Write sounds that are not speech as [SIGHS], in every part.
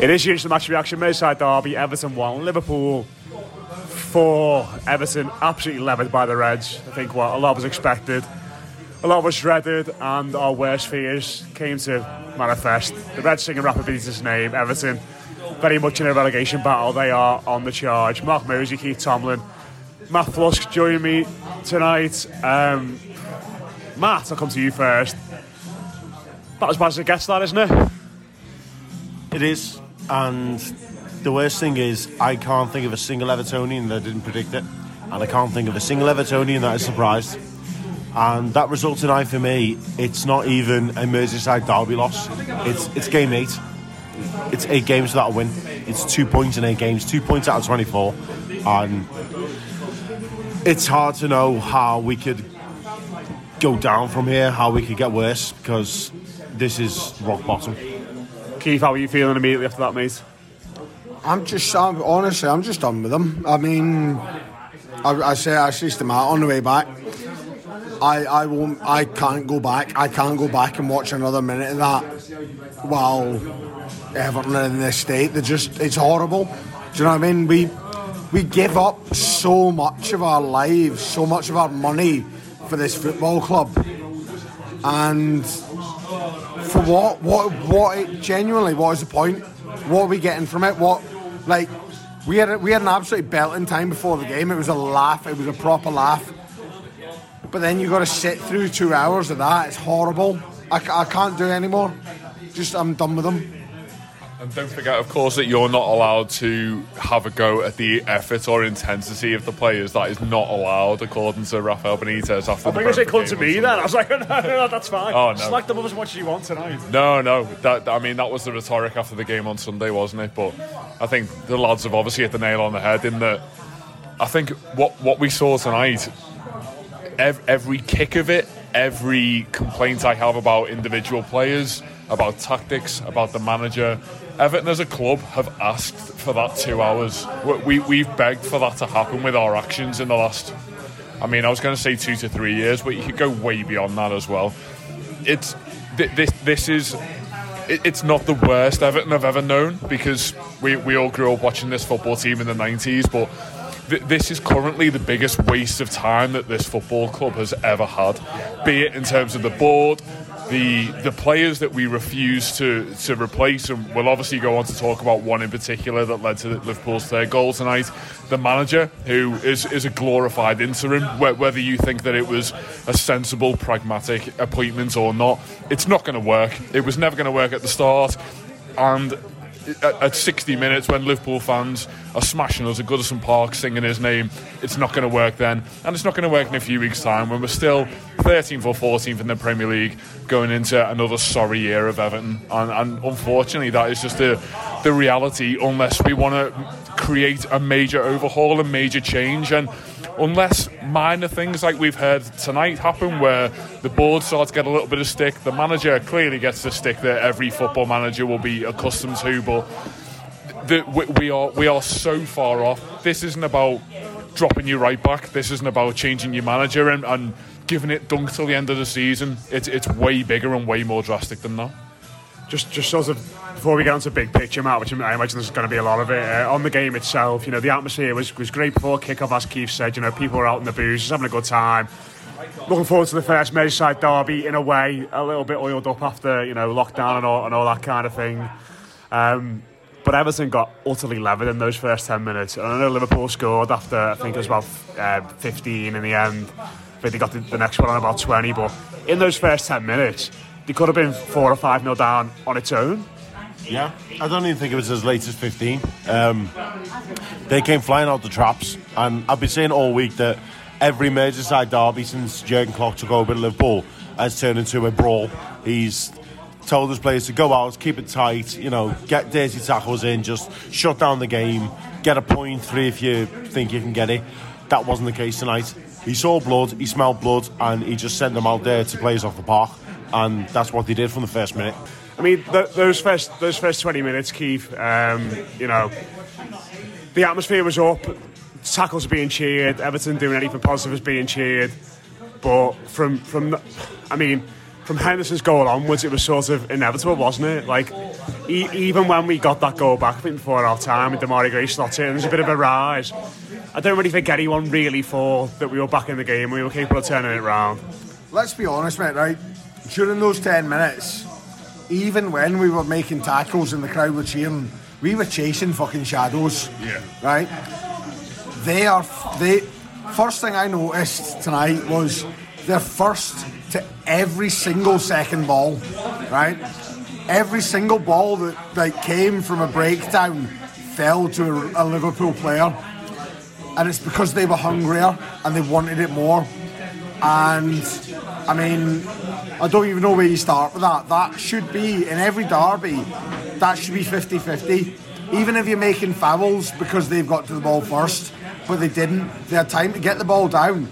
It is your instant match reaction. Merseyside derby. Everton one. Liverpool four. Everton absolutely levered by the Reds. I think what a lot was expected, a lot was dreaded, and our worst fears came to manifest. The Reds singing Rafa Benitez's name. Everton very much in a relegation battle. They are on the charge. Mark Mosey, Keith Tomlin, Matt Flusk joining me tonight. Um, Matt, I'll come to you first. That as bad as it gets, that isn't it? It is, and the worst thing is I can't think of a single Evertonian that didn't predict it, and I can't think of a single Evertonian that is surprised. And that result tonight for me, it's not even a Merseyside derby loss. It's it's game eight. It's eight games without a win. It's two points in eight games, two points out of twenty-four, and it's hard to know how we could go down from here, how we could get worse, because this is rock bottom. Keith, how are you feeling immediately after that, mate? I'm just, I'm, honestly, I'm just done with them. I mean, I, I say I see them out on the way back. I, I won't, I can't go back. I can't go back and watch another minute of that while Everton are in this state. They're just, it's horrible. Do you know what I mean? We, we give up so much of our lives, so much of our money for this football club, and for what? What? What? It, Genuinely, what is the point? What are we getting from it? What? Like, we had we had an absolute belting time before the game. It was a laugh. It was a proper laugh. But then you got to sit through two hours of that. It's horrible. I, I can't do it anymore. Just I'm done with them. And don't forget, of course, that you're not allowed to have a go at the effort or intensity of the players. That is not allowed, according to Rafael Benitez. After I the think Brentford come to me then. I was like, [LAUGHS] no, no, no, that's fine. Oh, no. Select them up as much as you want tonight. No, no. That I mean, that was the rhetoric after the game on Sunday, wasn't it? But I think the lads have obviously hit the nail on the head in that. I think what what we saw tonight, ev- every kick of it, every complaint I have about individual players, about tactics, about the manager. Everton as a club have asked for that two hours. We, we, we've begged for that to happen with our actions in the last. I mean, I was going to say two to three years, but you could go way beyond that as well. It's this. This is it's not the worst Everton I've ever known because we, we all grew up watching this football team in the 90s, but th- this is currently the biggest waste of time that this football club has ever had, be it in terms of the board. The, the players that we refuse to, to replace, and we'll obviously go on to talk about one in particular that led to Liverpool's third goal tonight. The manager, who is, is a glorified interim, wh- whether you think that it was a sensible, pragmatic appointment or not, it's not going to work. It was never going to work at the start, and at, at 60 minutes when Liverpool fans are smashing us at Goodison Park singing his name, it's not going to work then. And it's not going to work in a few weeks' time when we're still 13th or 14th in the Premier League going into another sorry year of Everton. And, and unfortunately, that is just the, the reality unless we want to create a major overhaul, a major change. And unless minor things like we've heard tonight happen where the board starts to get a little bit of stick, the manager clearly gets the stick that every football manager will be accustomed to, but the, we, we are we are so far off. This isn't about dropping you right back. This isn't about changing your manager and, and giving it Dunc till the end of the season. It's it's way bigger and way more drastic than that. Just just sort of before we get onto big picture, Matt, which I imagine there's going to be a lot of it uh, on the game itself. You know, the atmosphere was was great before kick-off, as Keith said. You know, people were out in the booze, just having a good time. Looking forward to the first Merseyside derby in a way, a little bit oiled up after you know lockdown and all, and all that kind of thing. Um, but Everton got utterly levered in those first 10 minutes. And I know Liverpool scored after, I think it was about uh, 15 in the end. Think they got the, the next one on about 20. But in those first 10 minutes, they could have been 4 or 5 nil down on its own. Yeah, I don't even think it was as late as 15. Um, they came flying out the traps, and I've been saying all week that every Merseyside derby since Jurgen Klopp took over at Liverpool has turned into a brawl. He's told his players to go out, keep it tight, you know, get dirty tackles in, just shut down the game, get a point three if you think you can get it. That wasn't the case tonight. He saw blood, he smelled blood, and he just sent them out there to play us off the park, and that's what they did from the first minute. I mean, th- those first those first 20 minutes, Keith, um, you know, the atmosphere was up, tackles were being cheered, Everton doing anything positive was being cheered. But from, from I mean, from Henderson's goal onwards, it was sort of inevitable, wasn't it? Like, e- even when we got that goal back, I think before our time, and Demarai Gray slots in, there's a bit of a rise. I don't really think anyone really thought that we were back in the game, we were capable of turning it around. Let's be honest, mate, right? During those 10 minutes, even when we were making tackles and the crowd were cheering, we were chasing fucking shadows. Yeah. Right? They are. They. First thing I noticed tonight was they're first to every single second ball. Right? Every single ball that like came from a breakdown fell to a, a Liverpool player, and it's because they were hungrier and they wanted it more. And I mean, I don't even know where you start with that. That should be in every derby. That should be 50-50. Even if you're making fouls because they've got to the ball first, but they didn't. They had time to get the ball down,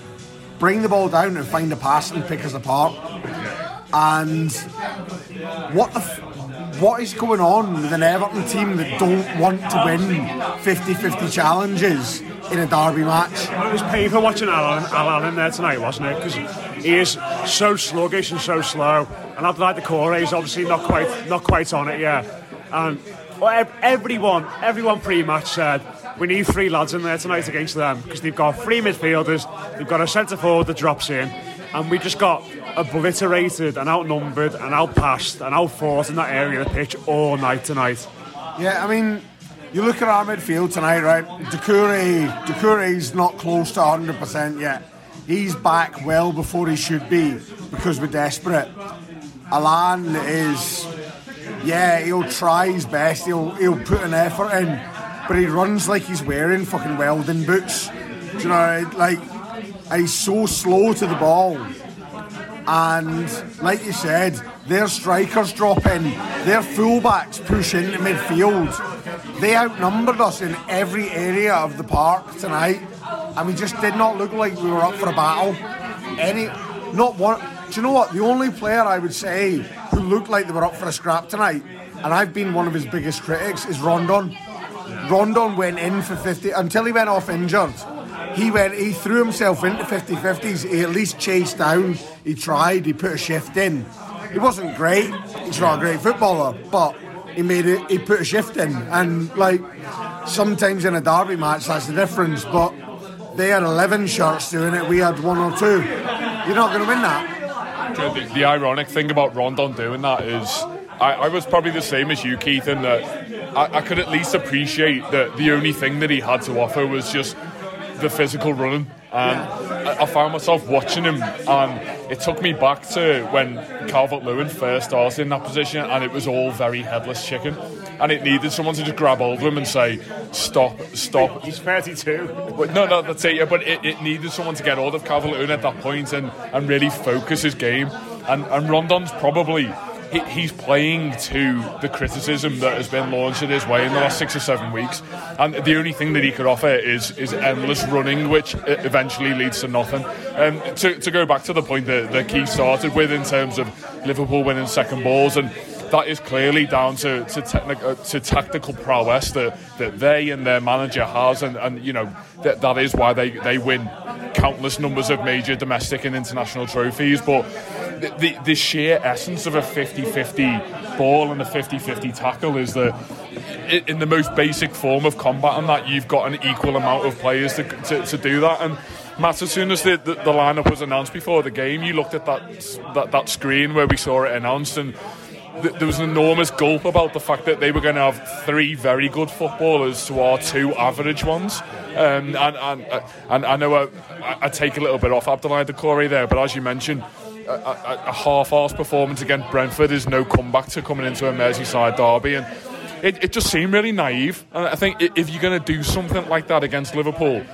bring the ball down, and find a pass and pick us apart. And what the. F- what is going on with an Everton team that don't want to win 50-50 challenges in a derby match? It was painful watching Allan, Allan in there tonight, wasn't it? Because he is so sluggish and so slow. And I'd like the core, he's obviously not quite not quite on it Yeah, And well, everyone, everyone pre-match said we need three lads in there tonight against them because they've got three midfielders, they've got a centre forward that drops in, and we just got obliterated and outnumbered and outpassed and outfought in that area of the pitch all night tonight. Yeah, I mean, you look at our midfield tonight, right? Doucouré, Doucouré's not close to 100% yet. He's back well before he should be because we're desperate. Allan is, yeah, he'll try his best. He'll he'll put an effort in, but he runs like he's wearing fucking welding boots. Do you know, like, he's so slow to the ball. And like you said, their strikers drop in, their fullbacks push into midfield. They outnumbered us in every area of the park tonight, and we just did not look like we were up for a battle. Any, not one. Do you know what? The only player I would say who looked like they were up for a scrap tonight, and I've been one of his biggest critics, is Rondon. Rondon went in for 50 until he went off injured. He went. He threw himself into 50-50s. He at least chased down. He tried. He put a shift in. He wasn't great. He's not a great footballer, but he made it. He put a shift in, and like sometimes in a derby match, that's the difference. But they had 11 shots doing it. We had one or two. You're not going to win that. The, the ironic thing about Rondon doing that is, I, I was probably the same as you, Keith, in that I, I could at least appreciate that the only thing that he had to offer was just the physical running. And I, I found myself watching him, and it took me back to when Calvert Lewin first started in that position, and it was all very headless chicken. And it needed someone to just grab hold of him and say, "Stop, stop." He's 32. But no, no, that's it. Yeah, but it, it needed someone to get hold of Calvert-Lewin at that point and, and really focus his game. And and Rondon's probably he, he's playing to the criticism that has been launched in his way in the last six or seven weeks. And the only thing that he could offer is is endless running, which eventually leads to nothing. Um, to, to go back to the point that, that Keith started with in terms of Liverpool winning second balls and that is clearly down to to, technic- uh, to tactical prowess that, that they and their manager has, and, and you know that that is why they, they win countless numbers of major domestic and international trophies. But the, the, the sheer essence of a 50-50 ball and a 50-50 tackle is that in the most basic form of combat, and that you've got an equal amount of players to, to, to do that and. Matt, as soon as the, the, the, lineup was announced before the game, you looked at that, that that screen where we saw it announced, and there was an enormous gulp about the fact that they were going to have three very good footballers to our two average ones. Um, and, and, uh, and I know I, I, take a little bit off Abdoulaye Doucouré there, but as you mentioned, a, a, a half-arsed performance against Brentford is no comeback to coming into a Merseyside derby. And it, it just seemed really naive. And I think if you're going to do something like that against Liverpool,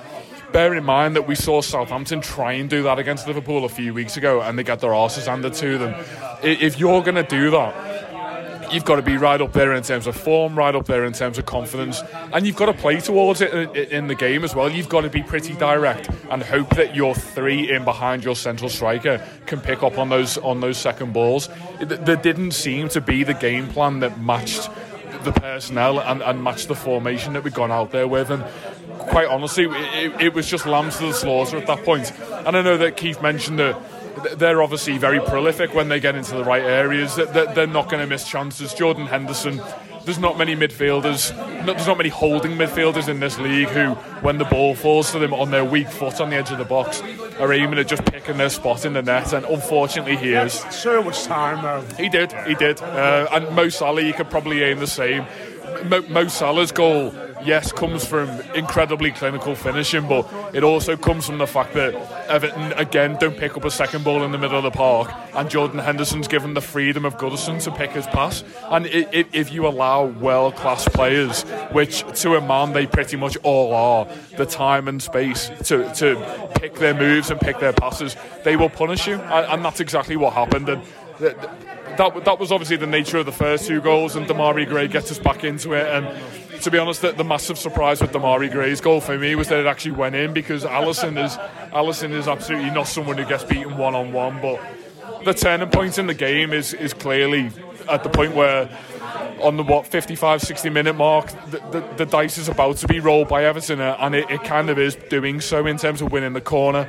bear in mind that we saw Southampton try and do that against Liverpool a few weeks ago and they got their asses handed to them. If you're going to do that, you've got to be right up there in terms of form, right up there in terms of confidence, and you've got to play towards it in the game as well. You've got to be pretty direct and hope that your three in behind your central striker can pick up on those on those second balls. There didn't seem to be the game plan that matched the personnel and, and matched the formation that we'd gone out there with, and quite honestly, it, it was just lambs to the slaughter at that point. And I know that Keith mentioned that they're obviously very prolific when they get into the right areas. They're not going to miss chances. Jordan Henderson, there's not many midfielders, there's not many holding midfielders in this league who, when the ball falls to them on their weak foot on the edge of the box, are aiming at just picking their spot in the net. And unfortunately, he is. So much time, though. He did, he did. Uh, and Mo Salah, you could probably aim the same. Mo, Mo Salah's goal yes, comes from incredibly clinical finishing, but it also comes from the fact that Everton, again, don't pick up a second ball in the middle of the park, and Jordan Henderson's given the freedom of Goodison to pick his pass. And if you allow world class players, which to a man they pretty much all are, the time and space to, to pick their moves and pick their passes, they will punish you. And, that's exactly what happened. And that, that was obviously the nature of the first two goals, and Demarai Gray gets us back into it. And to be honest, the, the massive surprise with Demarai Gray's goal for me was that it actually went in because Alisson is Alisson is absolutely not someone who gets beaten one on one. But the turning point in the game is is clearly at the point where on the what 55 60 minute mark the, the, the dice is about to be rolled by Everton and it, it kind of is doing so in terms of winning the corner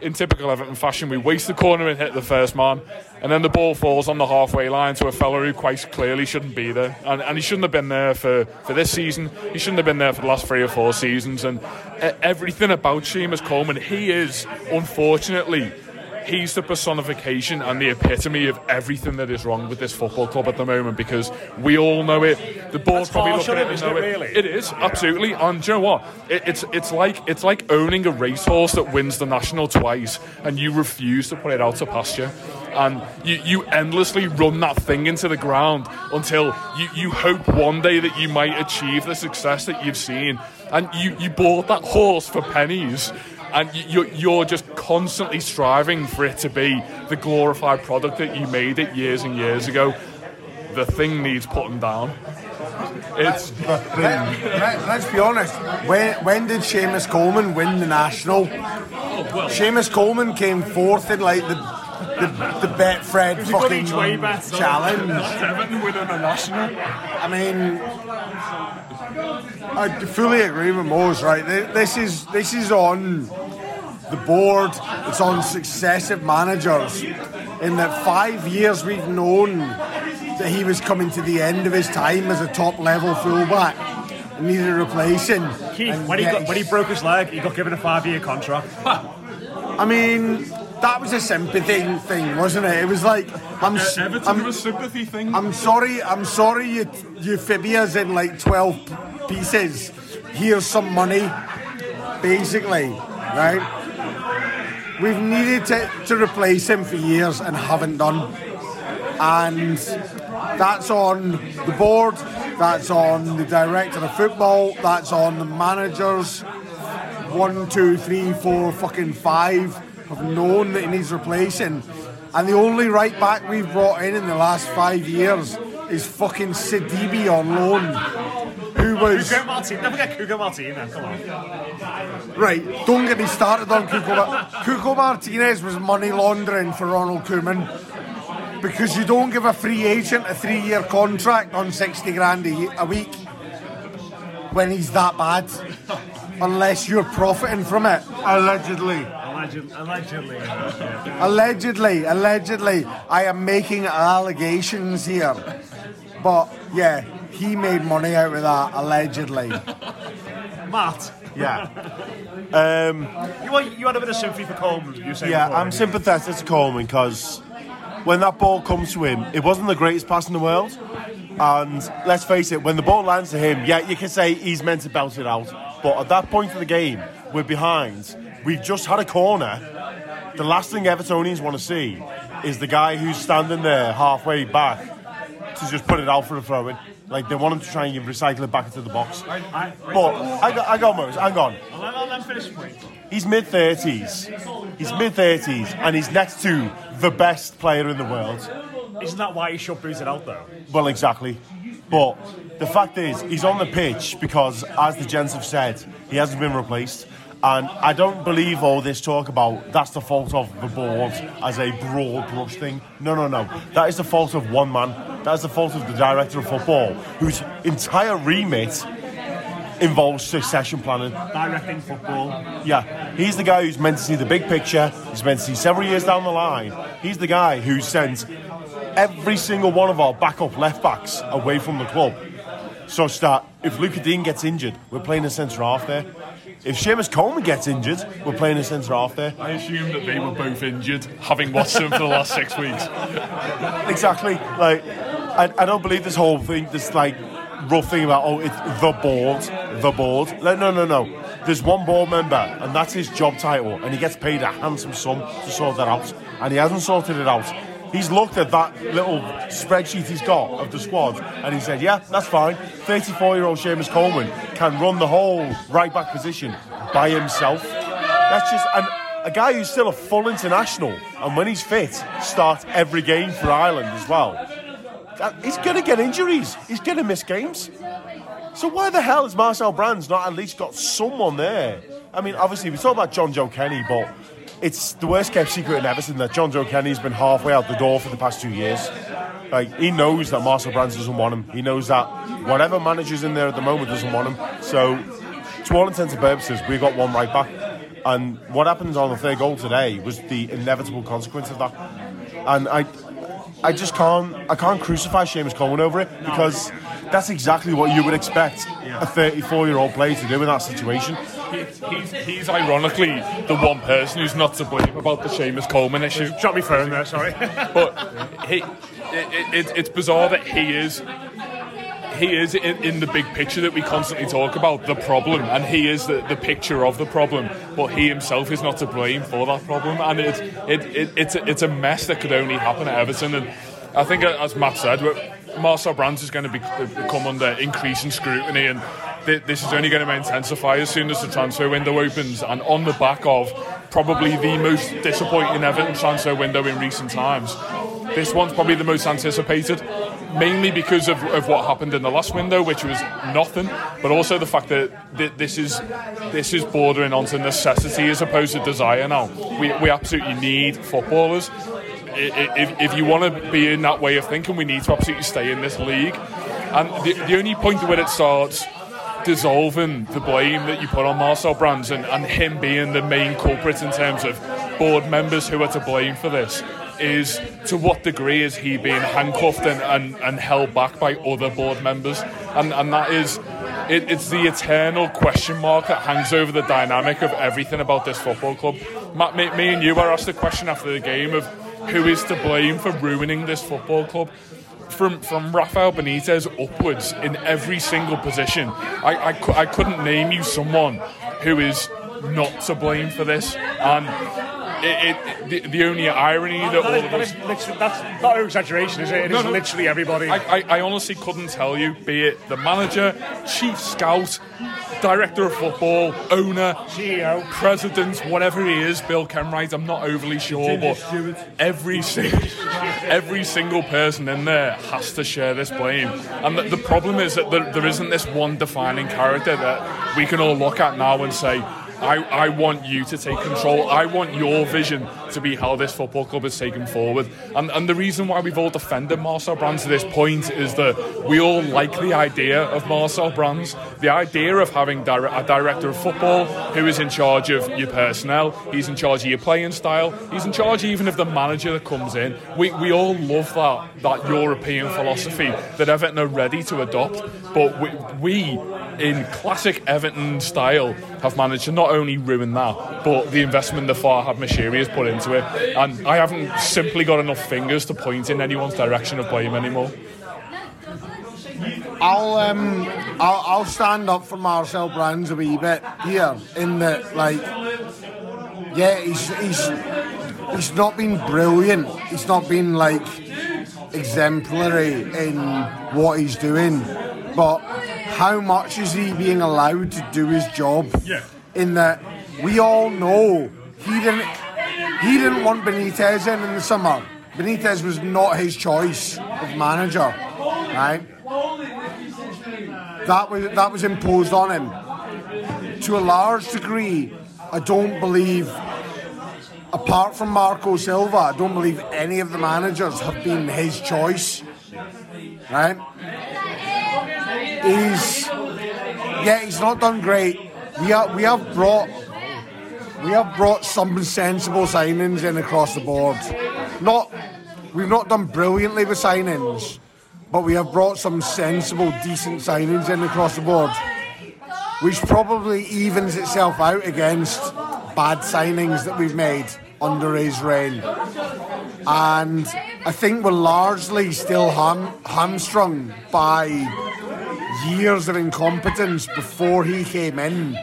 in typical Everton fashion, we waste the corner and hit the first man, and then the ball falls on the halfway line to a fella who quite clearly shouldn't be there, and, and he shouldn't have been there for, for this season. He shouldn't have been there for the last three or four seasons, and everything about Seamus Coleman, he is unfortunately he's the personification and the epitome of everything that is wrong with this football club at the moment because we all know it. The board's probably looking at it and know it. Really? It is yeah. absolutely. And you know what? It, it's it's like it's like owning a racehorse that wins the national twice and you refuse to put it out to pasture. And you, you endlessly run that thing into the ground until you, you hope one day that you might achieve the success that you've seen. And you, you bought that horse for pennies and you're, you're just constantly striving for it to be the glorified product that you made it years and years ago. The thing needs putting down. It's let, us be honest. When when did Seamus Coleman win the national? Oh, well. Seamus Coleman came fourth in like the the, the Betfred fucking challenge. Everton winning a national. I mean, I fully agree with Mo's right. This is this is on the board. It's on successive managers. In the five years we've known that he was coming to the end of his time as a top level fullback and needed replacing. Keith, when he got, when he broke his leg, he got given a five year contract. I mean, that was a sympathy thing, wasn't it? It was like I'm. Yeah, Everton I'm, was sympathy thing. I'm sorry. I'm sorry. You in like twelve pieces. Here's some money, basically, right? We've needed to, to replace him for years and haven't done. And that's on the board, that's on the director of football, that's on the managers. One, two, three, four, fucking five have known that he needs replacing. And the only right back we've brought in in the last five years is fucking Sidibe on loan. Who was. Cuco Martin. Don't forget Cuco Martinez. Come on. Right, don't get me started on Cuco. Mar- Cuco Martinez was money laundering for Ronald Koeman because you don't give a free agent a three year contract on 60 grand a, a week when he's that bad unless you're profiting from it. Allegedly. Allegedly. Allegedly. Allegedly, allegedly, I am making allegations here. But yeah, he made money out of that, allegedly. Matt, Yeah. [LAUGHS] Um, you, want, you had a bit of sympathy for Coleman. You saying yeah, before, I'm sympathetic to Coleman because when that ball comes to him, it wasn't the greatest pass in the world. And let's face it, when the ball lands to him, yeah, you can say he's meant to belt it out. But at that point of the game, we're behind. We've just had a corner. The last thing Evertonians want to see is the guy who's standing there halfway back to just put it out for a throw in. Like they want him to try and recycle it back into the box. I, I, But I got, I got Mose. Hang on. I'll, let- I'll let him finish the point. He's mid thirties. He's mid thirties, and he's next to the best player in the world. Isn't that why he should boot it out though? Well, exactly. But the fact is, he's on the pitch because, as the gents have said, he hasn't been replaced. And I don't believe all this talk about that's the fault of the board as a broad brush thing. No, no, no. That is the fault of one man. That is the fault of the director of football, whose entire remit involves succession planning. Directing football. Yeah, he's the guy who's meant to see the big picture. He's meant to see several years down the line. He's the guy who sends every single one of our backup left backs away from the club. Such that if Lucas Digne gets injured, we're playing a centre half there. If Seamus Coleman gets injured, we're playing a centre half there. I assume that they were both injured, having watched them for the last six weeks. Exactly. Like, I, I don't believe this whole thing, this like rough thing about oh, it's the board, the board. No, no, no, no. There's one board member, and that's his job title, and he gets paid a handsome sum to sort that out, and he hasn't sorted it out. He's looked at that little spreadsheet he's got of the squad, and he said, "Yeah, that's fine. 34-year-old Seamus Coleman can run the whole right back position by himself. That's just and a guy who's still a full international, and when he's fit, starts every game for Ireland as well. That, he's going to get injuries. He's going to miss games. So why the hell has Marcel Brands not at least got someone there? I mean, obviously we talk about Jonjoe Kenny, but it's the worst kept secret in Everton that Jonjoe Kenny's been halfway out the door for the past two years. Like he knows that Marcel Brands doesn't want him. He knows that whatever manager's in there at the moment doesn't want him. So to all intents and purposes, we got one right back. And what happened on the third goal today was the inevitable consequence of that. And I, I just can't, I can't crucify Seamus Coleman over it because that's exactly what you would expect a 34-year-old player to do in that situation. He- He's, he's ironically the one person who's not to blame about the Seamus Coleman issue. Shot me phone there, sorry. [LAUGHS] But he, it, it, it's bizarre that he is he is in, in the big picture that we constantly talk about the problem, and he is the, the picture of the problem. But he himself is not to blame for that problem, and it's it, it, it's a, it's a mess that could only happen at Everton. And I think, as Matt said, we're- Marcel Brands is going to be, come under increasing scrutiny, and th- this is only going to intensify as soon as the transfer window opens. And on the back of probably the most disappointing Everton transfer window in recent times, this one's probably the most anticipated, mainly because of, of what happened in the last window, which was nothing, but also the fact that th- this is this is bordering onto necessity as opposed to desire now. We, we absolutely need footballers. If, if you want to be in that way of thinking, we need to absolutely stay in this league. And the, the only point where it starts dissolving the blame that you put on Marcel Brands and, and him being the main culprit in terms of board members who are to blame for this is to what degree is he being handcuffed and, and, and held back by other board members and, and that is it, it's the eternal question mark that hangs over the dynamic of everything about this football club Matt, me, me and you were asked the question after the game of who is to blame for ruining this football club from from Rafael Benitez upwards in every single position. I, I, I couldn't name you someone who is not to blame for this. And it, it, the, the only irony that all That is, of that us is literally, that's not an exaggeration, is it? It is No, no. literally everybody. I, I, I honestly couldn't tell you, be it the manager, chief scout, director of football, owner, CEO. president, whatever he is, Bill Kenwright, I'm not overly sure, but every, single every single person in there has to share this blame. And the, the problem is that there, there isn't this one defining character that we can all look at now and say, I, I want you to take control. I want your vision to be how this football club is taken forward. And, and the reason why we've all defended Marcel Brands to this point is that we all like the idea of Marcel Brands, the idea of having a director of football who is in charge of your personnel, he's in charge of your playing style, he's in charge even of the manager that comes in. We, we all love that, that European philosophy that Everton are ready to adopt. But we, we in classic Everton style, have managed to not only ruin that, but the investment that Farhad Moshiri has put into it. And I haven't simply got enough fingers to point in anyone's direction of blame anymore. I'll um I'll, I'll stand up for Marcel Brands a wee bit here in that like yeah he's he's he's not been brilliant he's not been like exemplary in what he's doing but how much is he being allowed to do his job Yeah. in that we all know he didn't he didn't want Benitez in in the summer Benitez was not his choice of manager right that was that was imposed on him. To a large degree, I don't believe, apart from Marco Silva, I don't believe any of the managers have been his choice. Right? He's yeah, he's not done great. We have we have brought we have brought some sensible signings in across the board. Not we've not done brilliantly with signings, but we have brought some sensible, decent signings in across the board, which probably evens itself out against bad signings that we've made under his reign. And I think we're largely still ham- hamstrung by years of incompetence before he came in,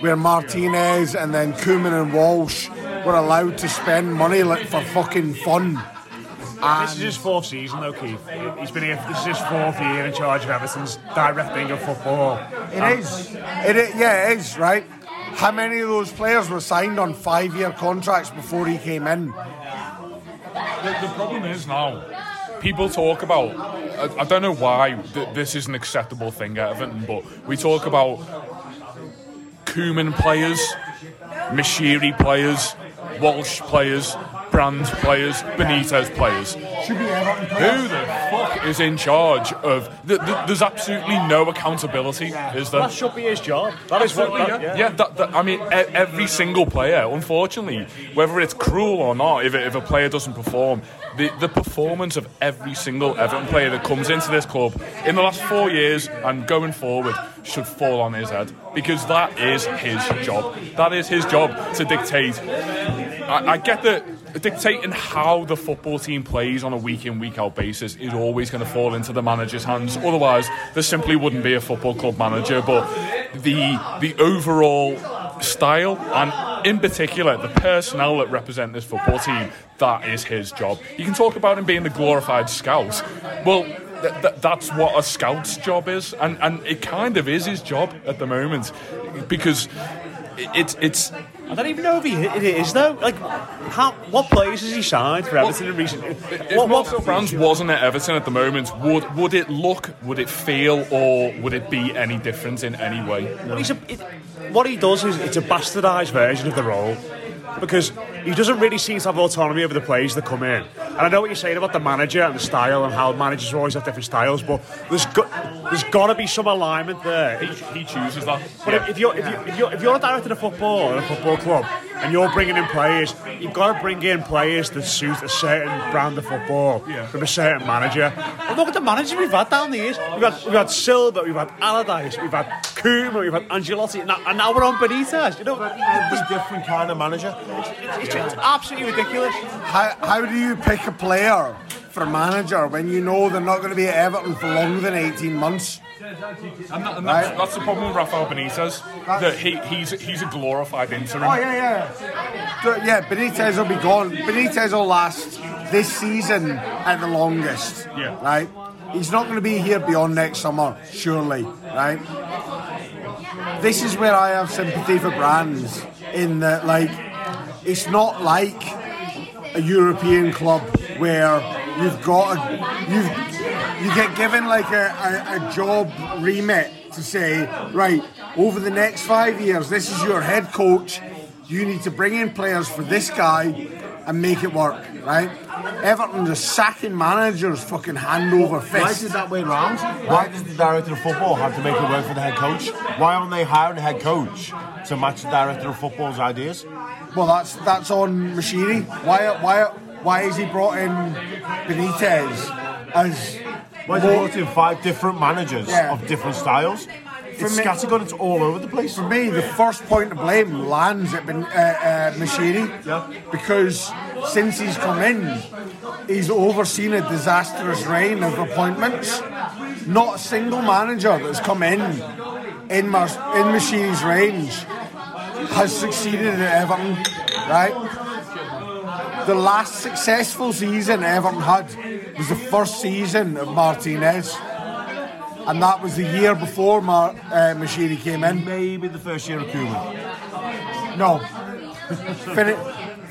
where Martinez and then Koeman and Walsh were allowed to spend money like for fucking fun. This is his fourth season, though, Keith. He's been here. This is his fourth year in charge of Everton's directing of football. It um, is. It is. Yeah, it is, right? How many of those players were signed on five year contracts before he came in? The, the problem is now, people talk about. I, I don't know why th- this is an acceptable thing at Everton, but we talk about Koeman players, Moshiri players, Walsh players, Brands players, Benitez players. Should be Everton Who the fuck is in charge of? Th- th- there's absolutely no accountability, is there? That should be his job. That is what. That, yeah. yeah that, that- I mean, e- every single player, unfortunately, whether it's cruel or not, if, if a player doesn't perform, the, the performance of every single Everton player that comes into this club in the last four years and going forward should fall on his head because that is his job. That is his job to dictate. I, I get that dictating how the football team plays on a week in, week out basis is always going to fall into the manager's hands. Otherwise, there simply wouldn't be a football club manager. But the the overall style and in particular the personnel that represent this football team, that is his job. You can talk about him being the glorified scout. Well, th- th- that's what a scout's job is, and and it kind of is his job at the moment because it- it's it's I don't even know if he, it is though. Like, how? What players has he signed for Everton in recent? If What, Marcel Brands wasn't at Everton at the moment, would would it look, would it feel, or would it be any different in any way? Well, he's a, it, what he does is it's a bastardised version of the role because he doesn't really seem to have autonomy over the players that come in. And I know what you're saying about the manager and the style and how managers always have different styles, but there's got there's got to be some alignment there. He, he chooses that. But if, if, you're, if, you, if, you're, if you're a director of football at a football club and you're bringing in players, you've got to bring in players that suit a certain brand of football Yeah. from a certain manager. And look at the managers we've had down the years. We've had, we've had Silva, we've had Allardyce, we've had Koeman, we've had Ancelotti, and now, and now we're on Benitez. You know, It's uh, a different kind of manager. it's, it's absolutely ridiculous. How, how do you pick a player for manager when you know they're not going to be at Everton for longer than 18 months? And, that, and Right. that's, that's the problem with Rafael Benitez. That he, he's he's a glorified interim. Oh yeah, yeah. So, yeah, Benitez will be gone. Benitez will last this season at the longest. Yeah. Right. He's not going to be here beyond next summer, surely. Right. This is where I have sympathy for Brands in that, like, it's not like a European club where you've got a you you get given like a, a, a job remit to say right over the next five years this is your head coach. You need to bring in players for this guy and make it work right Everton is sacking managers fucking hand over fist. Why is it that way round? Why does the director of football have to make it work for the head coach? Why aren't they hiring a head coach to match the director of football's ideas? well that's that's on Moshiri why why why is he brought in Benitez as Why is he brought in five different managers Yeah. of different styles? It's me- scattergun, it's all over the place. For me, the first point of blame lands at Ben, uh, uh, Moshiri Yeah. because since he's come in, he's overseen a disastrous reign of appointments. Not a single manager that's come in in, Mas- in Moshiri's range has succeeded at Everton, right? The last successful season Everton had was the first season of Martinez. And that was the year before Mar- uh, came in. Maybe the first year of Koeman. No. Fini-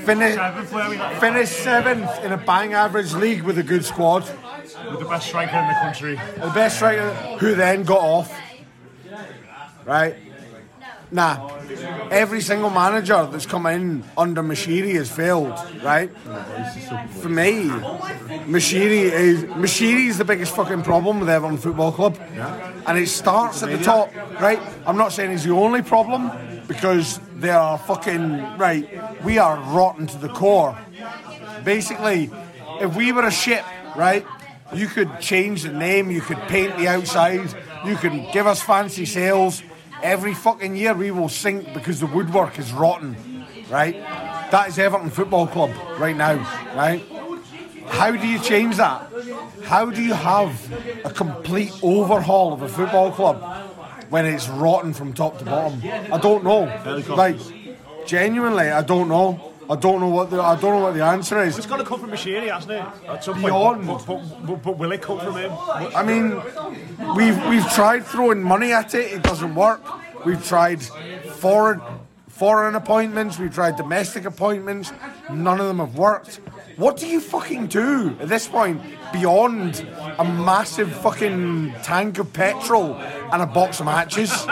fini- finish seventh in a bang average league with a good squad. With the best striker in the country. The best striker who then got off. Right? Nah. Every single manager that's come in under Moshiri has failed, right? For me, Moshiri is Moshiri is the biggest fucking problem with Everton Football Club. And it starts at the top, right? I'm not saying he's the only problem because they are fucking right. We are rotten to the core. Basically, if we were a ship, right, you could change the name, you could paint the outside, you could give us fancy sails. Every fucking year we will sink because the woodwork is rotten, right? That is Everton Football Club right now, right? How do you change that? How do you have a complete overhaul of a football club when it's rotten from top to bottom? I don't know. Like, genuinely, I don't know. I don't know what the I don't know what the answer is. It's got to come from Moshiri, hasn't it? At some Beyond. point. But, but, but, but will it come from him? I mean, we've we've tried throwing money at it. It doesn't work. We've tried foreign foreign appointments. We've tried domestic appointments. None of them have worked. What do you fucking do at this point beyond a massive fucking tank of petrol and a box of matches? [LAUGHS]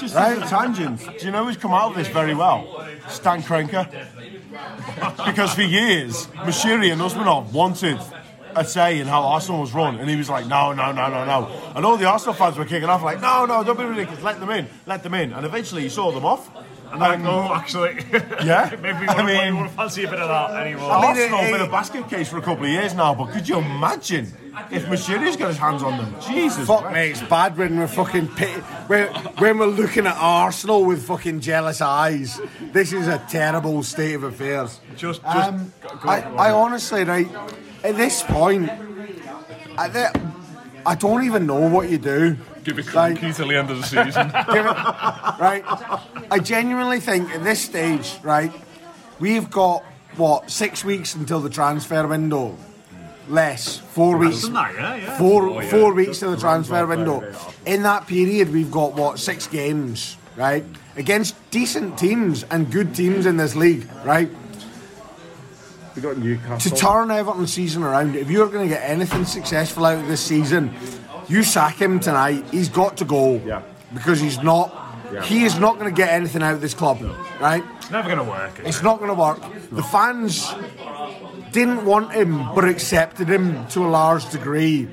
Just Right. as a tangent, do you know who's come out of this very well? Stan Kroenke. because for years, Moshiri and Usmanov wanted a say in how Arsenal was run, and he was like, no, no, no, no, no. And all the Arsenal fans were kicking off like, no, no, don't be ridiculous, let them in, let them in. And eventually he saw them off. And like, oh, actually. Yeah. [LAUGHS] Maybe we I wouldn't, mean- wouldn't fancy a bit of that anymore. I mean, it- Arsenal have it- been a basket case for a couple of years now, but could you imagine if Moshiri's got his hands on them? Jesus. Fuck Christ. me, it's bad when we're fucking pit- when, when we're looking at Arsenal with fucking jealous eyes. This is a terrible state of affairs. Just- just- um, go- go I, on. I honestly, right, at this point, I, the- I don't even know what you do. Give it Like- clunky till the end of the season. [LAUGHS] Give it- right? I genuinely think at this stage, right, we've got what six weeks until the transfer window. Less four weeks. than that, yeah, yeah. Four Oh, yeah. four weeks to the transfer window. In that period, we've got what six games, right, against decent teams and good teams in this league, right. We got Newcastle. To turn Everton's season around, if you're going to get anything successful out of this season, you sack him tonight. He's got to go Yeah. because he's not. He is not going to get anything out of this club, right? It's never going to work. is it? It's not going to work. The fans didn't want him, but accepted him to a large degree,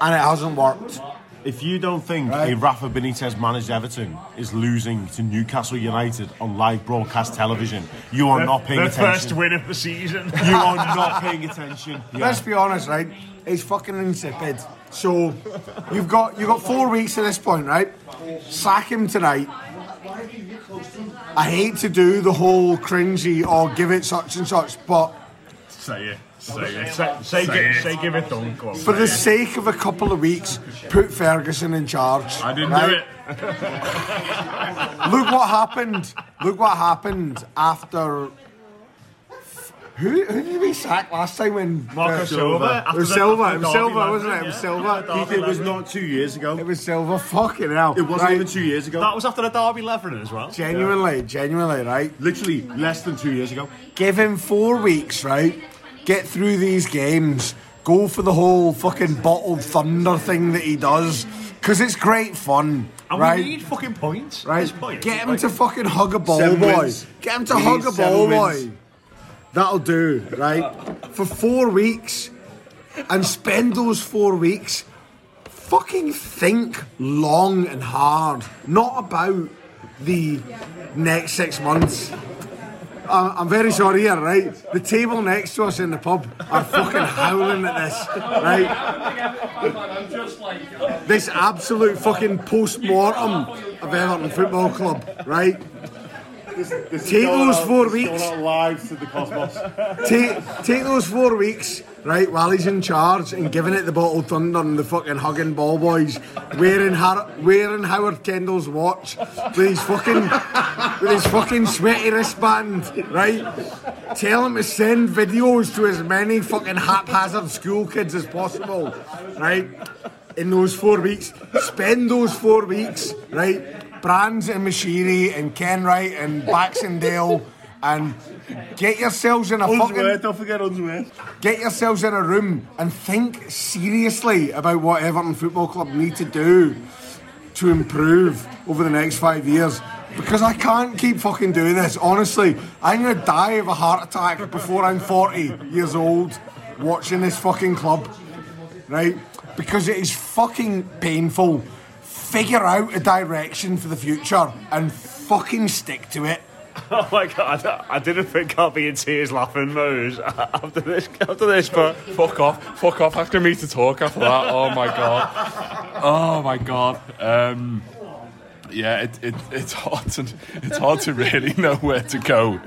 and it hasn't worked. If you don't think Right. a Rafa Benitez managed Everton is losing to Newcastle United on live broadcast television, you are not paying attention. the first win of the season. You are [LAUGHS] not paying attention. Yeah. Let's be honest, right? It's fucking insipid. So you've got you've got four weeks at this point, right? Sack him tonight. I hate to do the whole cringy or give it such and such, but Say it. Say it. Say, say, Say give, it. say give it Dunc. Go on, For the it. sake of a couple of weeks, put Ferguson in charge. I didn't right? do it. Look what happened. Look what happened after. Who, who did we sack last time when Marco uh, Silva. It was Silva. It was Silva, wasn't it? It was. Silva. It was not two years ago. It was Silva. Fucking hell. It wasn't Right. even two years ago. That was after the Derby Leveling as well. Genuinely, genuinely, right? Literally less than two years ago. Give him four weeks, right? Get through these games. Go for the whole fucking bottled thunder thing that he does. Because it's great fun, And right? we need fucking points. Right? Points. Get him Like, to fucking hug a ball, boy. wins. Get him to We hug a ball, wins. boy. That'll do, right? For four weeks, and spend those four weeks. Fucking think long and hard, not about the next six months. I'm very sorry here, right? The table next to us in the pub are fucking howling at this, right? This absolute fucking post mortem of Everton Football Club, right? Take those four weeks. live to the cosmos. [LAUGHS] Take, take those four weeks, right, while he's in charge and giving it the bottled thunder and the fucking hugging ball boys, wearing Har- wearing Howard Kendall's watch with his fucking with his fucking sweaty wristband, right? Tell him to send videos to as many fucking haphazard school kids as possible, right? In those four weeks, spend those four weeks, right? Brands and Moshiri and Kenwright and Baxendale and get yourselves in a fucking don't forget Unsworth. get yourselves in a room and think seriously about what Everton Football Club need to do to improve over the next five years. Because I can't keep fucking doing this. Honestly, I'm gonna die of a heart attack before I'm 40 years old watching this fucking club. Right? Because it is fucking painful. Figure out a direction for the future and fucking stick to it. [LAUGHS] Oh my god, I, didn't think I'd be in tears laughing, Mose, [LAUGHS] after this, after this, but Fuck off. Fuck off asking me to talk after that. Oh my god. Oh my god. Um, yeah, it, it, it's hard to it's hard to really [LAUGHS] know where to go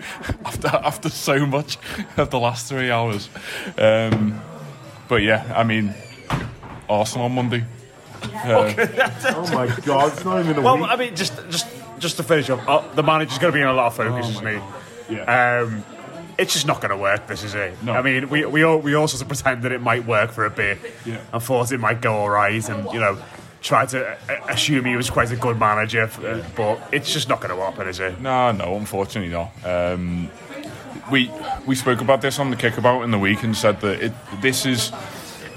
after after so much of the last three hours. Um, but yeah, I mean, Arsenal on Monday. [LAUGHS] Oh my god, it's not even a well, week. I mean, just just just to finish up, uh, the manager's going to be in a lot of focus, isn't he? Yeah. Um, it's just not going to work. This is it. No. I mean, we we all we all sort of pretend that it might work for a bit, Yeah. and thought it might go all right, and you know, tried to uh, assume he was quite a good manager, uh, but it's just not going to happen, is it? No, no, unfortunately not. Um, we we spoke about this on the kickabout in the week and said that it this is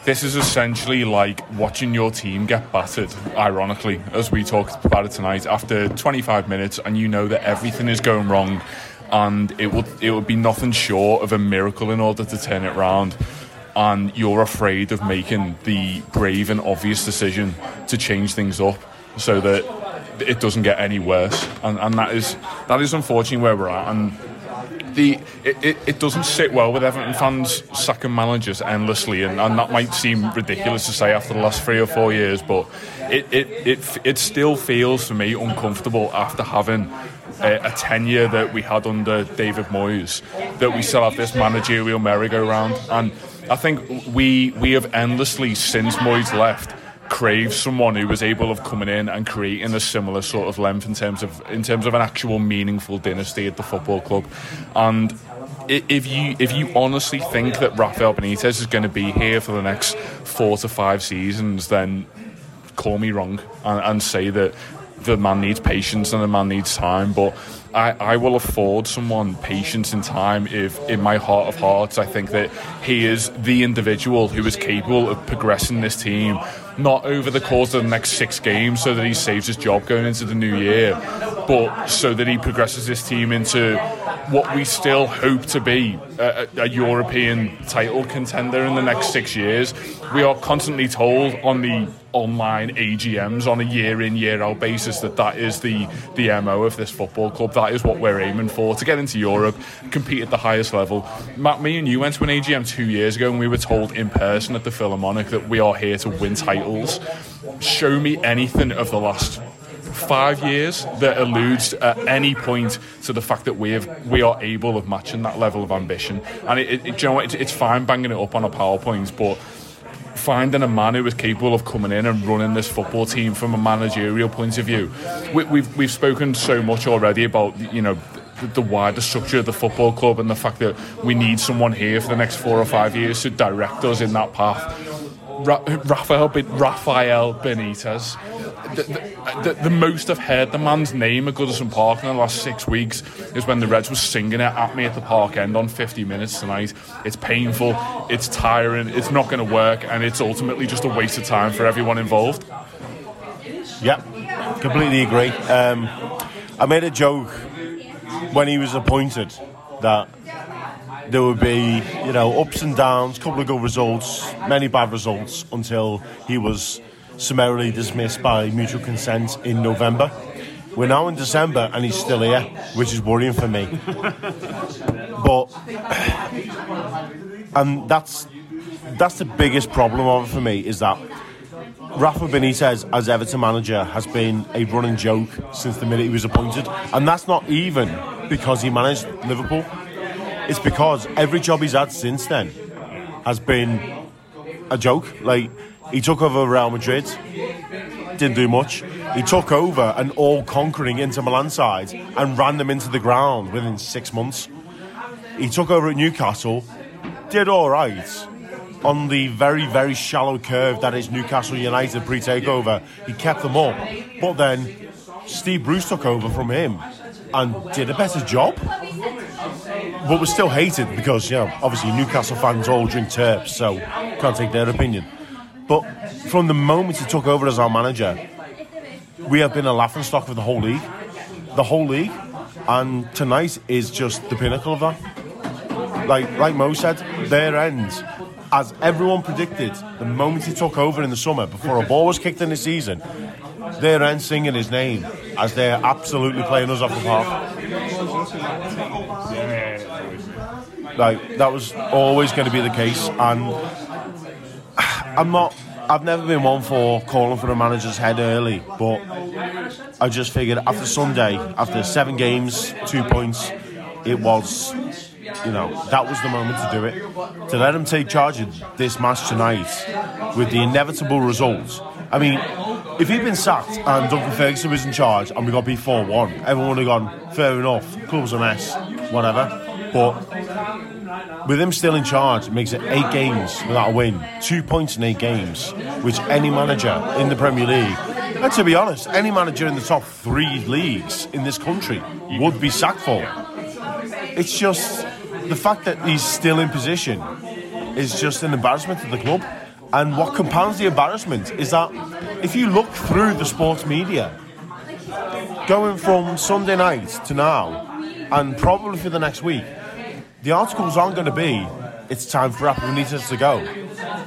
this is essentially like watching your team get battered. Ironically, as we talked about it tonight, after 25 minutes, and you know that everything is going wrong, and it would it would be nothing short of a miracle in order to turn it round. And you're afraid of making the brave and obvious decision to change things up so that it doesn't get any worse. And, and that is that is unfortunately where we're at. And the it, it, it doesn't sit well with Everton fans sacking managers endlessly, and, and that might seem ridiculous to say after the last three or four years, but it it it, it still feels for me uncomfortable after having a, a tenure that we had under David Moyes, that we still have this managerial merry-go-round, and I think we we have endlessly since Moyes left crave someone who was able of coming in and creating a similar sort of length in terms of in terms of an actual meaningful dynasty at the football club. And if you if you honestly think that Rafael Benitez is going to be here for the next four to five seasons, then call me wrong and, and say that the man needs patience and the man needs time. But I, I will afford someone patience and time if, in my heart of hearts, I think that he is the individual who is capable of progressing this team, not over the course of the next six games so that he saves his job going into the new year, but so that he progresses this team into what we still hope to be a, a, European title contender in the next six years. We are constantly told on the online AGMs on a year in year out basis that that is the the MO of this football club. That is what we're aiming for to get into Europe compete at the highest level. Matt me and you went to an AGM two years ago and we were told in person at the Philharmonic that we are here to win titles. Show me anything of the last five years that alludes at any point to the fact that we have we are able of matching that level of ambition. And it, it, it you know what, it's, fine banging it up on a PowerPoint, but finding a man who was capable of coming in and running this football team from a managerial point of view. We, we've we've spoken so much already about you know the, the wider structure of the football club and the fact that we need someone here for the next four or five years to direct us in that path. Ra- Rafael, Rafael Benitez. The, the, the, most I've heard the man's name at Goodison Park in the last six weeks is when the Reds were singing it at me at the park end on 50 minutes tonight. It's painful, it's tiring, it's not going to work, and it's ultimately just a waste of time for everyone involved. Yep, completely agree. Um, I made a joke when he was appointed that there would be, you know, ups and downs, couple of good results, many bad results until he was summarily dismissed by mutual consent in November. We're now in December and he's still here, which is worrying for me. [LAUGHS] but [SIGHS] and that's that's the biggest problem of it for me is that Rafa Benitez as Everton manager has been a running joke since the minute he was appointed, and that's not even because he managed Liverpool. It's because every job he's had since then has been a joke. Like he took over Real Madrid, didn't do much. He took over an all-conquering Inter Milan side and ran them into the ground within six months. He took over at Newcastle, did all right on the very, very shallow curve that is Newcastle United pre-takeover. He kept them up, but then Steve Bruce took over from him and did a better job. But was still hated because, you know, obviously Newcastle fans all drink terps, so can't take their opinion. But from the moment he took over as our manager, we have been a laughing stock for the whole league. The whole league. And tonight is just the pinnacle of that. Like like Mo said, their end, as everyone predicted, the moment he took over in the summer, before a ball was kicked in the season, their end singing his name as they're absolutely playing us off the park. Like that was always going to be the case, and I'm not. I've never been one for calling for a manager's head early, but I just figured after Sunday, after seven games, two points, it was, you know, that was the moment to do it. To let him take charge of this match tonight with the inevitable results. I mean, if he'd been sacked and Duncan Ferguson was in charge and we got beat 4 1, everyone would have gone, fair enough, club's a mess, whatever. But with him still in charge, it makes it eight games without a win, two points in eight games, which any manager in the Premier League, and to be honest, any manager in the top three leagues in this country would be sacked for. It's just the fact that he's still in position is just an embarrassment to the club. And what compounds the embarrassment is that if you look through the sports media, going from Sunday night to now, and probably for the next week, the articles aren't going to be, it's time for Rafa Benitez to go.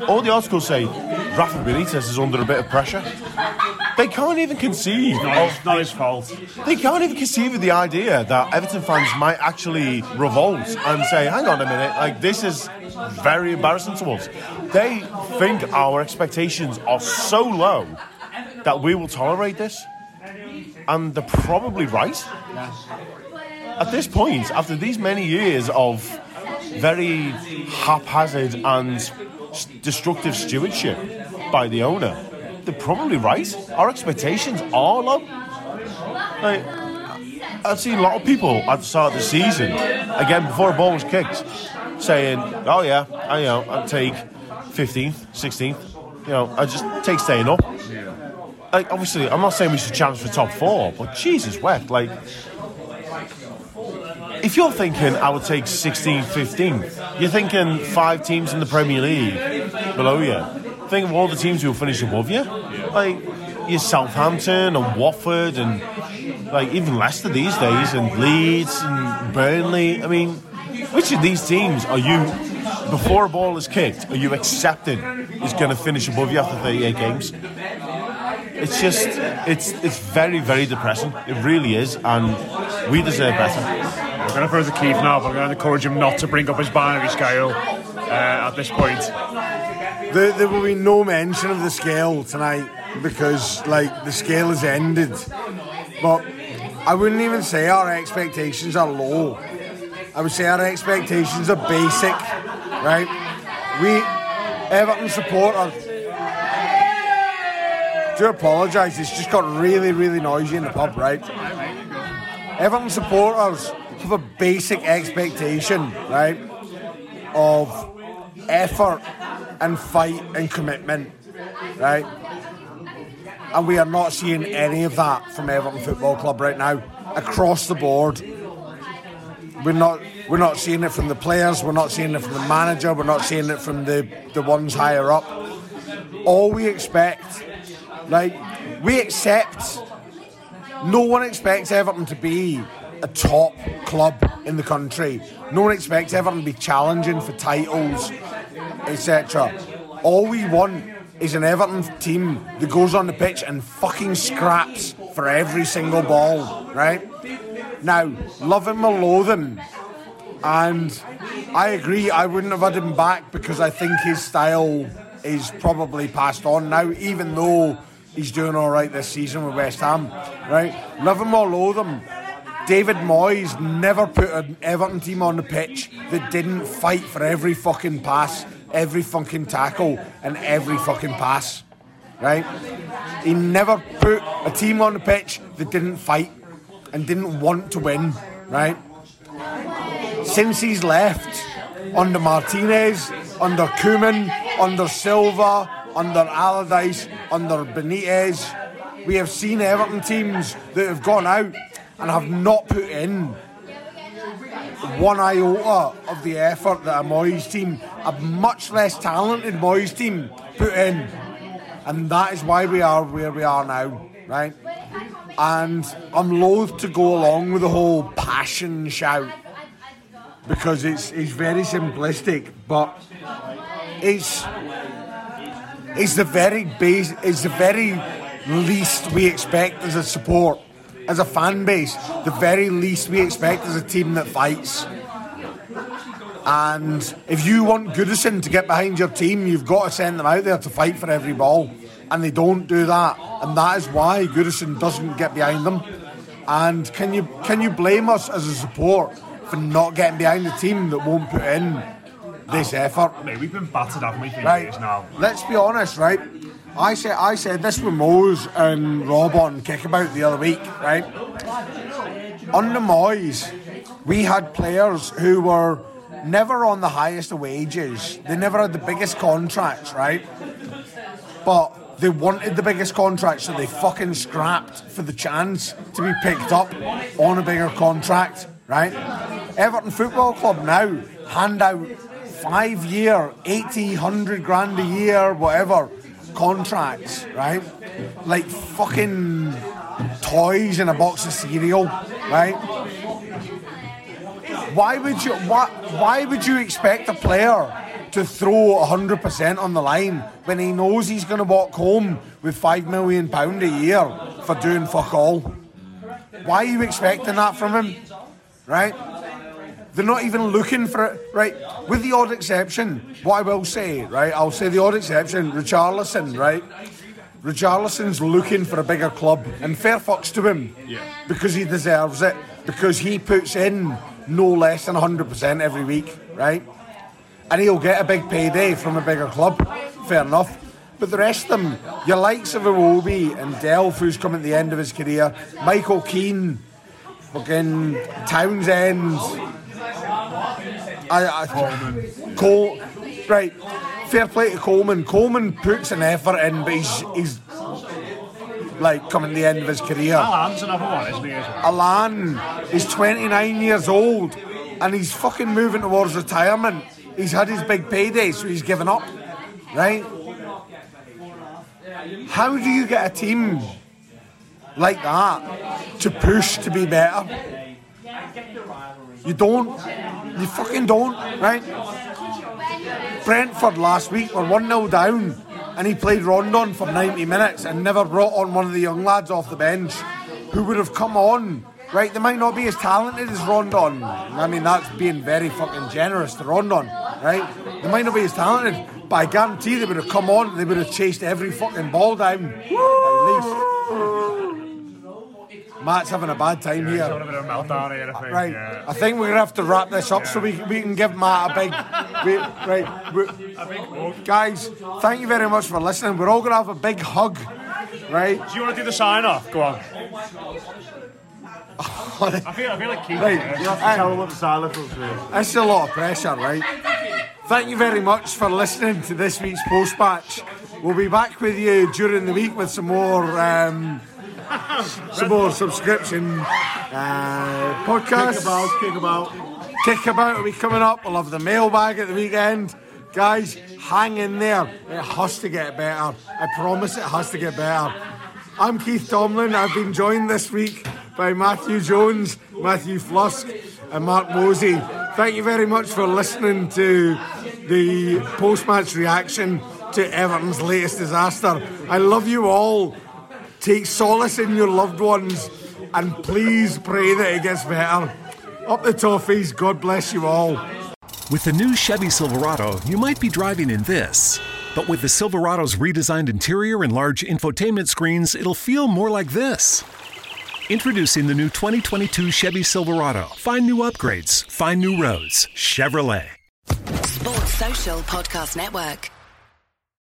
All the articles say, Rafa Benitez is under a bit of pressure. They can't even conceive. Not, his, not his fault. They can't even conceive of the idea that Everton fans might actually revolt and say, hang on a minute, like this is very embarrassing to us. They think our expectations are so low that we will tolerate this. And they're probably right. At this point, after these many years of very haphazard and destructive stewardship by the owner, they're probably right. Our expectations are low. Like, I've seen a lot of people at the start of the season, again before a ball was kicked, saying, "Oh yeah, I you know I'd take 15th, 16th. You know, I just take staying up." Like obviously, I'm not saying we should challenge for top four, but Jesus wept. Like, if you're thinking I would take 16th, 15th, you're thinking five teams in the Premier League below you. Think of all the teams who will finish above you. Like your Southampton and Watford and like even Leicester these days and Leeds and Burnley. I mean, which of these teams are you before a ball is kicked, are you accepting is going to finish above you after 38 games? It's just, it's it's very, very depressing. It really is, and we deserve better. I'm going to throw to Keith now, but I'm going to encourage him not to bring up his binary scale uh, at this point. There, there will be no mention of the scale tonight. because like the scale has ended. But I wouldn't even say our expectations are low. I would say our expectations are basic, right? We Everton supporters. Do apologise. It's just got really, really noisy in the pub, right? Everton supporters have a basic expectation, right, of effort and fight and commitment, right? And we are not seeing any of that from Everton Football Club right now, across the board. We're not we're not seeing it from the players, we're not seeing it from the manager, we're not seeing it from the, the ones higher up. All we expect, like, we accept no one expects Everton to be a top club in the country. No one expects Everton to be challenging for titles, etc. All we want is an Everton team that goes on the pitch and fucking scraps for every single ball, right? Now, love him or loathe him, and I agree, I wouldn't have had him back because I think his style is probably passed on now, even though he's doing all right this season with West Ham, right? Love him or loathe him. David Moyes never put an Everton team on the pitch that didn't fight for every fucking pass, every fucking tackle, and every fucking pass, right? He never put a team on the pitch that didn't fight and didn't want to win, right? Since he's left, under Martinez, under Koeman, under Silva, under Allardyce, under Benitez, we have seen Everton teams that have gone out and have not put in one iota of the effort that a Moyes team, a much less talented Moyes team, put in. And that is why we are where we are now, right? And I'm loath to go along with the whole passion shout because it's it's very simplistic, but it's it's the very base, it's the very least we expect as a support, as a fan base. The very least we expect as a team that fights. And if you want Goodison to get behind your team, you've got to send them out there to fight for every ball. And they don't do that. And that is why Goodison doesn't get behind them. And can you can you blame us as a support for not getting behind the team that won't put in this oh. effort? I mean, we've been battered, haven't we, for Right. years now? Let's be honest, right? I said I said this with Mose and Rob on Kickabout the other week, right? Under Moyes, we had players who were never on the highest of wages. They never had the biggest contracts, right? But they wanted the biggest contract, so they fucking scrapped for the chance to be picked up on a bigger contract, right? Everton Football Club now hand out five year, 80, 100 grand a year, whatever contracts, right? Like fucking toys in a box of cereal, right? Why would you why, why would you expect a player to throw 100% on the line when he knows he's going to walk home with 5 million pound a year for doing fuck all? Why are you expecting that from him? Right? They're not even looking for it, right? With the odd exception, what I will say, right? I'll say the odd exception, Richarlison, right? Richarlison's looking for a bigger club, and fair fucks to him because he deserves it, because he puts in no less than 100% every week, right? And he'll get a big payday from a bigger club, fair enough. But the rest of them, your likes of Iwobi and Delph, who's coming at the end of his career, Michael Keane, fucking Townsend, I, I, Coleman. Cole, right. Fair play to Coleman. Coleman puts an effort in, but he's, he's like coming to the end of his career. Allan's another one, isn't he? Alan is 29 years old and he's fucking moving towards retirement. He's had his big payday, so he's given up, right? How do you get a team like that to push to be better? You don't. You fucking don't, right? Brentford last week were 1 0 down and he played Rondon for 90 minutes and never brought on one of the young lads off the bench who would have come on. Right, they might not be as talented as Rondon. I mean, that's being very fucking generous to Rondon, right? They might not be as talented, but I guarantee they would have come on. They would have chased every fucking ball down. At least. Matt's having a bad time He's here. having a bit of a meltdown here, I think. Right, Yeah. I think we're gonna have to wrap this up so we, we can give Matt a big. We, right, we, guys, thank you very much for listening. We're all gonna have a big hug, right? Do you want to do the sign off? Go on. [LAUGHS] I feel, I feel like Keith. Right, You have to tell them what the silence was. really. A lot of pressure, right? Thank you very much for listening to this week's post match. We'll be back with you during the week with some more. Um, some more subscription uh, podcasts. Kick about, kick about. Kickabout will be coming up. We'll have the mailbag at the weekend. Guys, hang in there. It has to get better. I promise it has to get better. I'm Keith Tomlin. I've been joined this week by Matthew Jones, Matthew Flusk, and Mark Mosey. Thank you very much for listening to the post match reaction to Everton's latest disaster. I love you all. Take solace in your loved ones and please pray that it gets better. Up the toffees, God bless you all. With the new Chevy Silverado, you might be driving in this. But with the Silverado's redesigned interior and large infotainment screens, it'll feel more like this. Introducing the new 2022 Chevy Silverado. Find new upgrades, find new roads. Chevrolet. Sports Social Podcast Network.